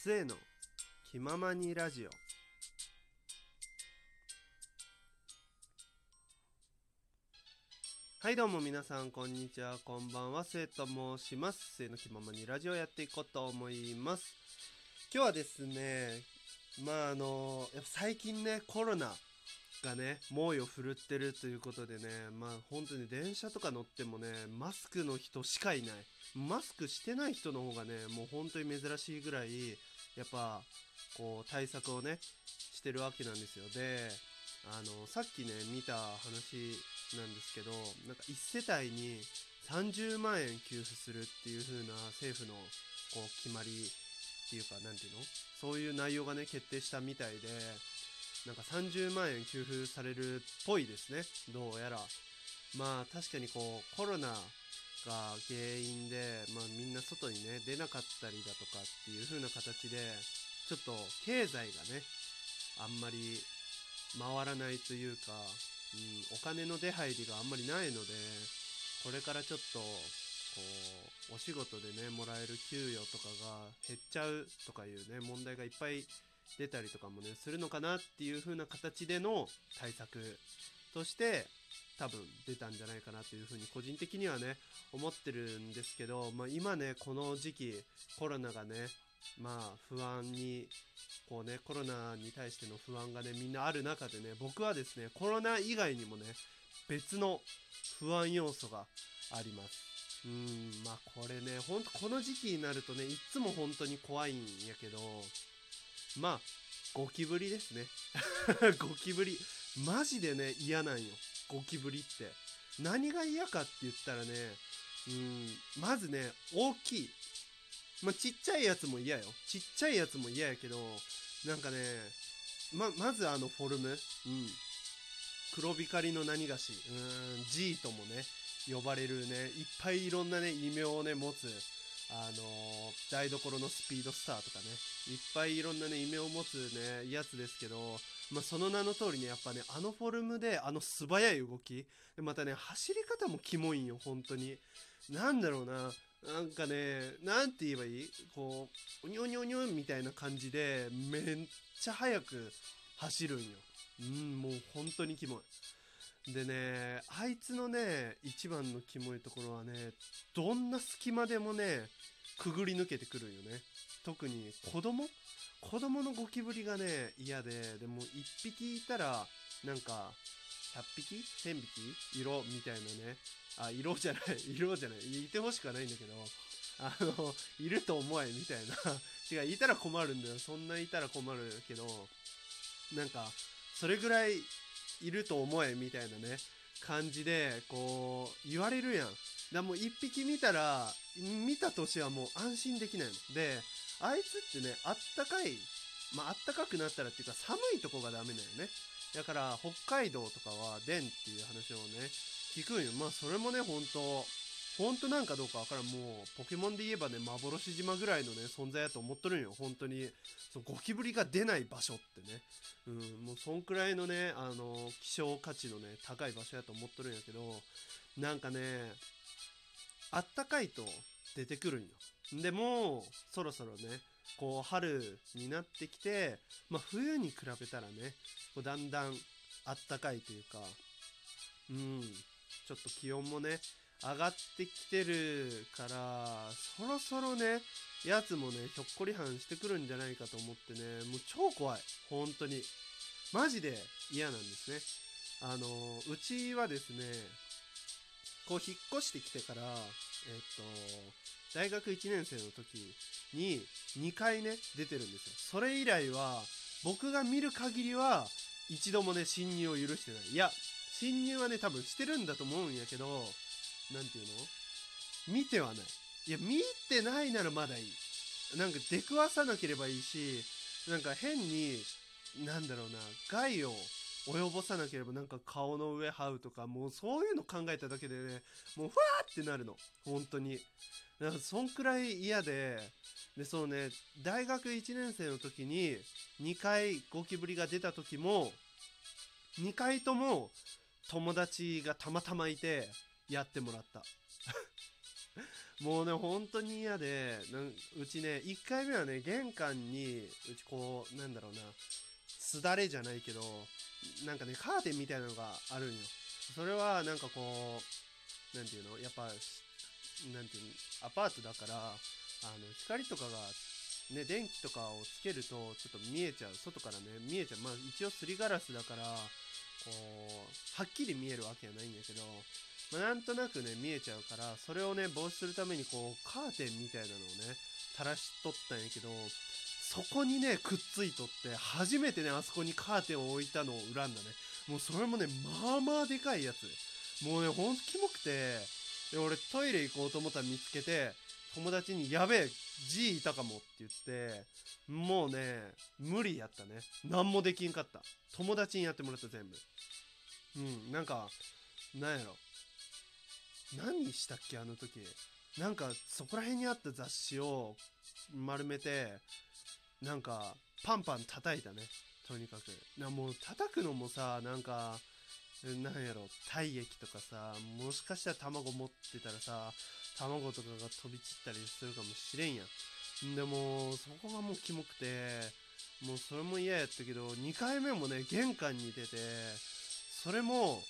末の。気ままにラジオ。はいどうも皆さんこんにちはこんばんは。末と申します。末の気ままにラジオやっていこうと思います。今日はですねまああのやっぱ最近ねコロナがね猛威を振るってるということでねまあ本当に電車とか乗ってもねマスクの人しかいない。マスクしてない人の方がねもう本当に珍しいぐらいやっぱこう対策をねしてるわけなんですよ。であのさっきね見た話なんですけどなんか1世帯に30万円給付するっていう風な政府のこう決まりっていうか何ていうの？そういう内容がね決定したみたいでなんか30万円給付されるっぽいですね。どうやら。まあ確かにこうコロナが原因で、まあ、みんな外にね出なかったりだとかっていう風な形でちょっと経済がねあんまり回らないというか、うん、お金の出入りがあんまりないのでこれからちょっとこうお仕事でねもらえる給与とかが減っちゃうとかいうね問題がいっぱい出たりとかもねするのかなっていう風な形での対策として多分出たんじゃないかなというふうに個人的にはね思ってるんですけど、まあ、今ねこの時期コロナがねまあ不安にこうねコロナに対しての不安がねみんなある中でね僕はですねコロナ以外にもね別の不安要素があります。うんまあこれねほんとこの時期になるとねいっつも本当に怖いんやけどまあゴキブリですね。ゴキブリマジでね嫌なんよ。ゴキブリって。何が嫌かって言ったらねうんまずね大きい。まあ、ちっちゃいやつも嫌よ。ちっちゃいやつも嫌やけどなんかねままずあのフォルム。うん。黒光りの何がし。うん G ともね呼ばれるね。いっぱいいろんなね異名をね持つ。あの、台所のスピードスターとかね。いっぱいいろんなね異名を持つねやつですけどまあ、その名の通りねやっぱねあのフォルムであの素早い動きでまたね走り方もキモいんよ本当に。なんだろうな。なんかねなんて言えばいい？こうおにょにょにょみたいな感じでめっちゃ速く走るんよ。うんもう本当にキモい。でねあいつのね一番のキモいところはねどんな隙間でもねくぐり抜けてくるよね。特に子供？子供のゴキブリがね嫌ででも1匹いたらなんか100匹？1000匹？色みたいなね。あ色じゃない 色じゃない。いてほしくはないんだけどあのいると思えみたいな。違ういたら困るんだよ。そんないたら困るけどなんかそれぐらいいると思えみたいなね感じでこう言われるやん。だもう1匹見たら見た年はもう安心できないの。であいつってねあったかいまああったかくなったらっていうか寒いとこがダメだよね。だから北海道とかはでんっていう話をね聞くんよ。まあそれもね本当本当なんかどうかわからん。もうポケモンで言えばね幻島ぐらいのね存在やと思っとるんよ。本当に。そうゴキブリが出ない場所ってね。うんもうそんくらいのねあの希少価値のね高い場所やと思っとるんやけどなんかねあったかいと出てくるんよ。でもそろそろねこう春になってきて、まあ、冬に比べたらねこうだんだんあったかいというかうんちょっと気温もね上がってきてるからそろそろねやつもねひょっこりはんしてくるんじゃないかと思ってねもう超怖い。本当に。マジで嫌なんですね。あのうちはですねこう引っ越してきてからえっと大学1年生の時に2回ね出てるんですよ。それ以来は僕が見る限りは一度もね侵入を許してない。いや侵入はね多分してるんだと思うんやけど何て言うの？見てはない。いや見てないならまだいい。なんか出くわさなければいいしなんか変になんだろうな害を及ぼさなければなんか顔の上這うとかもうそういうの考えただけでねもうふわーってなるの。本当に。だかそんくらい嫌で。でそうね大学1年生の時に2回ゴキブリが出た時も2回とも友達がたまたまいてやってもらった。もうね本当に嫌でなうちね1回目はね玄関にうちこうなんだろうなすだれじゃないけどなんかねカーテンみたいなのがあるんよ。それはなんかこうなんていうのやっぱなんていうのアパートだからあの光とかがね電気とかをつけるとちょっと見えちゃう。外からね見えちゃう。まあ一応すりガラスだからこうはっきり見えるわけはないんだけどまあ、なんとなくね見えちゃうからそれをね防止するためにこうカーテンみたいなのをね垂らしとったんやけどそこにねくっついとって初めてねあそこにカーテンを置いたのを恨んだね。もうそれもねまあまあでかいやつ。もうねほんとキモくてで俺トイレ行こうと思ったら見つけて友達に「やべえ G いたかも」って言ってもうね無理やったね。何もできんかった。友達にやってもらった全部。うんなんかなんやろ。何したっけあの時。なんかそこら辺にあった雑誌を丸めてなんかパンパン叩いたね。とにかく。なもう叩くのもさなんかなんやろ体液とかさもしかしたら卵持ってたらさ卵とかが飛び散ったりするかもしれんやん。でもそこがもうキモくてもうそれも嫌やったけど2回目もね玄関に出てそれも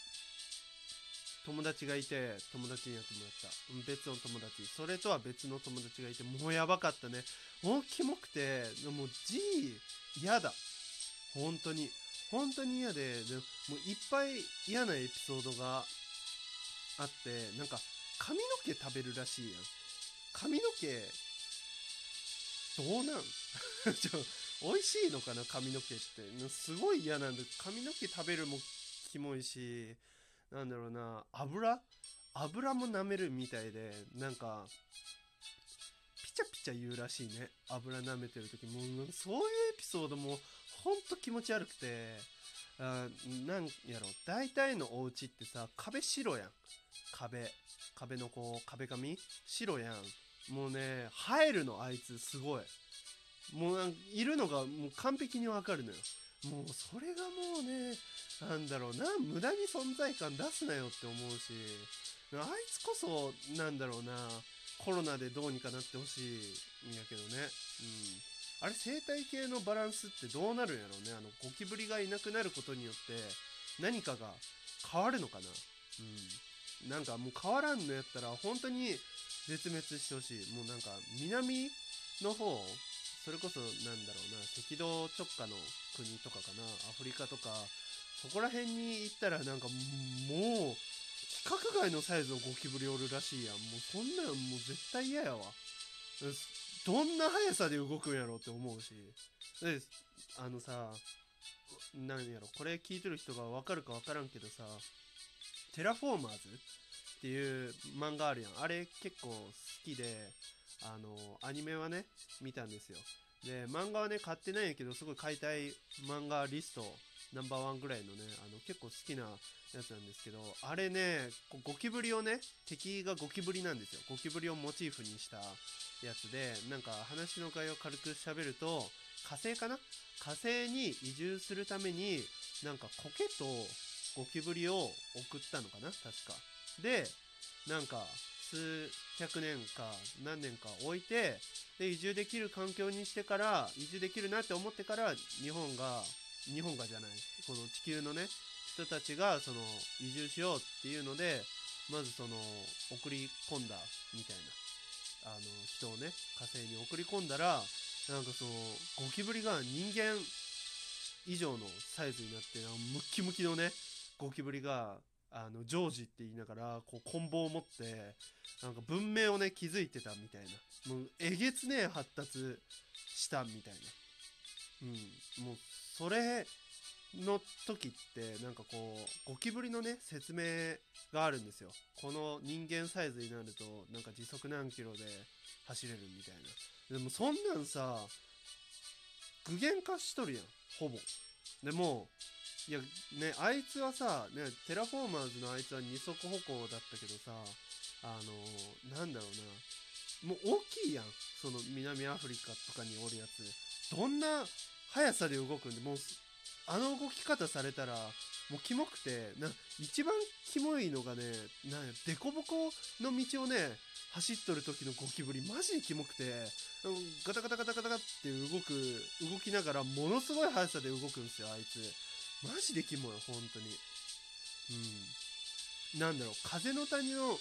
友達がいて友達にやってもらった。別の友達。それとは別の友達がいてもうやばかったね。もうキモくてもう G 嫌だ。本当に。本当に嫌ででもういっぱい嫌なエピソードがあってなんか髪の毛食べるらしいやん。髪の毛どうなん？ちょ美味しいのかな？髪の毛って。すごい嫌なんで髪の毛食べるもキモいし。なんだろうな油？油も舐めるみたいでなんかピチャピチャ言うらしいね。油舐めてる時もうそういうエピソードもほんと気持ち悪くてあなんやろ大体のお家ってさ壁白やん。壁。壁のこう壁紙白やん。もうね生えるのあいつすごい。もういるのがもう完璧にわかるのよ。もうそれがもうねなんだろうな無駄に存在感出すなよって思うしあいつこそなんだろうなコロナでどうにかなってほしいんやけどね。うん。あれ生態系のバランスってどうなるんやろうね。あのゴキブリがいなくなることによって何かが変わるのかな。うん。なんかもう変わらんのやったら本当に絶滅してほしい。もうなんか南の方それこそなんだろうな赤道直下の国とかかな。アフリカとかそこら辺に行ったらなんかもう規格外のサイズのゴキブリおるらしいやん。もうそんなんもう絶対嫌やわ。どんな速さで動くんやろって思うし。であのさなんやろこれ聞いてる人が分かるか分からんけどさテラフォーマーズっていう漫画あるやん。あれ結構好きで。あのアニメはね見たんですよ。で漫画はね買ってないんやけどすごい買いたい漫画リストナンバーワンぐらいのねあの結構好きなやつなんですけどあれねゴキブリをね敵がゴキブリなんですよ。ゴキブリをモチーフにしたやつでなんか話の概要を軽く喋ると火星かな？火星に移住するためになんか苔とゴキブリを送ったのかな確か。でなんか数百年か何年か置いてで移住できる環境にしてから移住できるなって思ってから日本が日本がじゃないこの地球のね人たちがその移住しようっていうのでまずその送り込んだみたいな。あの人をね火星に送り込んだらなんかそのゴキブリが人間以上のサイズになってムッキムキのねゴキブリがあのジョージって言いながらこう棍棒を持ってなんか文明をね築いてたみたいな。もうえげつねえ発達したみたいな。うん。もうそれの時ってなんかこうゴキブリのね説明があるんですよ。この人間サイズになるとなんか時速何キロで走れるみたいな。でもそんなんさ具現化しとるやんほぼ。でもいやねあいつはさねテラフォーマーズのあいつは二足歩行だったけどさあのなんだろうな。もう大きいやん。その南アフリカとかにおるやつ。どんな速さで動くんでもうあの動き方されたらもうキモくてな一番キモいのがねな凸凹の道をね走っとる時のゴキブリマジでキモくてガタガタガタガタガって動く動きながらものすごい速さで動くんですよあいつ。マジでキモい本当に。うん。なんだろう風の谷の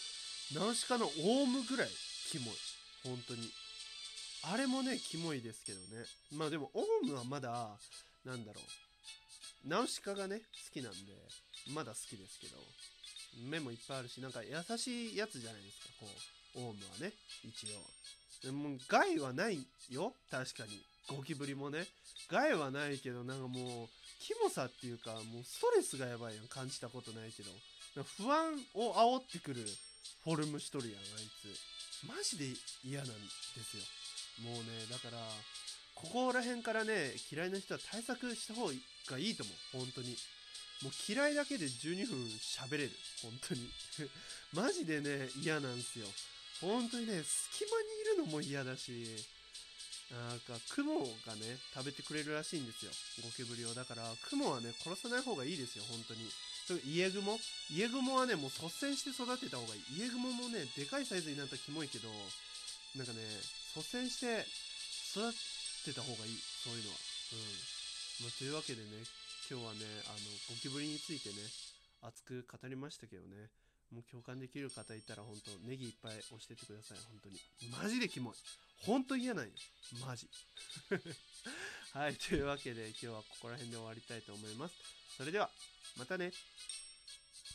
ナウシカのオウムぐらいキモい。本当に。あれもねキモいですけどね。まあでもオウムはまだなんだろう。ナウシカがね好きなんでまだ好きですけど。目もいっぱいあるしなんか優しいやつじゃないですかこう。オウムはね一応。でも害はないよ確かに。ゴキブリもね。害はないけどなんかもうキモさっていうかもうストレスがやばいやん。感じたことないけど。不安を煽ってくるフォルムしとるやんあいつ。マジで嫌なんですよ。もうねだからここら辺からね嫌いな人は対策した方がいいと思う。本当に。もう嫌いだけで12分喋れる。本当に。マジでね嫌なんですよ。本当にね隙間にいるのも嫌だし。なんか雲がね食べてくれるらしいんですよ。ゴキブリを。だから雲はね殺さない方がいいですよ本当に。そう家雲家雲はねもう率先して育てた方がいい。家雲もねでかいサイズになったらキモいけどなんかね率先して育てた方がいい。そういうのは。うん、まあ、というわけでね今日はねあのゴキブリについてね熱く語りましたけどね。もう共感できる方いたら本当ネギいっぱい押してってください本当に。マジでキモい。ほんと嫌なんよ。マジ。はいというわけで今日はここら辺で終わりたいと思います。それではまたね。